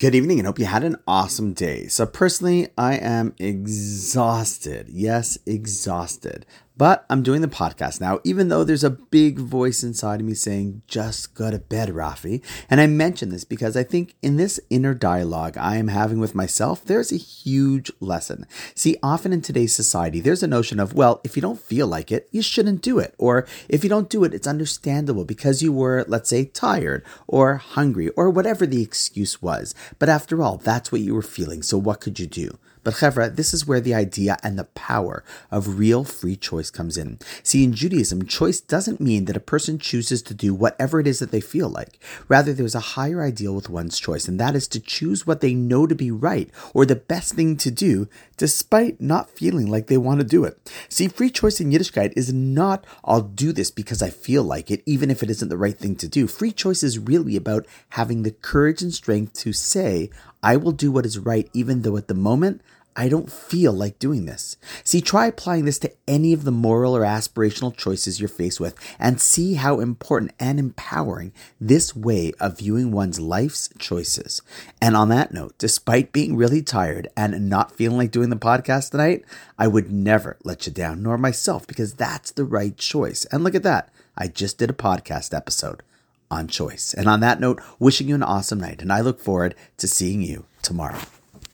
Good evening and hope you had an awesome day. So, personally, I am exhausted. Yes, exhausted. But I'm doing the podcast now, even though there's a big voice inside of me saying, just go to bed, Rafi. And I mention this because I think in this inner dialogue I am having with myself, there's a huge lesson. See, often in today's society, there's a notion of, well, if you don't feel like it, you shouldn't do it. Or if you don't do it, it's understandable because you were, let's say, tired or hungry or whatever the excuse was. But after all, that's what you were feeling. So what could you do? But chevra, this is where the idea and the power of real free choice comes in. See, in Judaism, choice doesn't mean that a person chooses to do whatever it is that they feel like. Rather, there's a higher ideal with one's choice, and that is to choose what they know to be right or the best thing to do, despite not feeling like they want to do it. See, free choice in Yiddishkeit is not, I'll do this because I feel like it, even if it isn't the right thing to do. Free choice is really about having the courage and strength to say, I will do what is right, even though at the moment I don't feel like doing this. See, try applying this to any of the moral or aspirational choices you're faced with and see how important and empowering this way of viewing one's life's choices. And on that note, despite being really tired and not feeling like doing the podcast tonight, I would never let you down, nor myself, because that's the right choice. And look at that. I just did a podcast episode on choice. And on that note, wishing you an awesome night, and I look forward to seeing you tomorrow.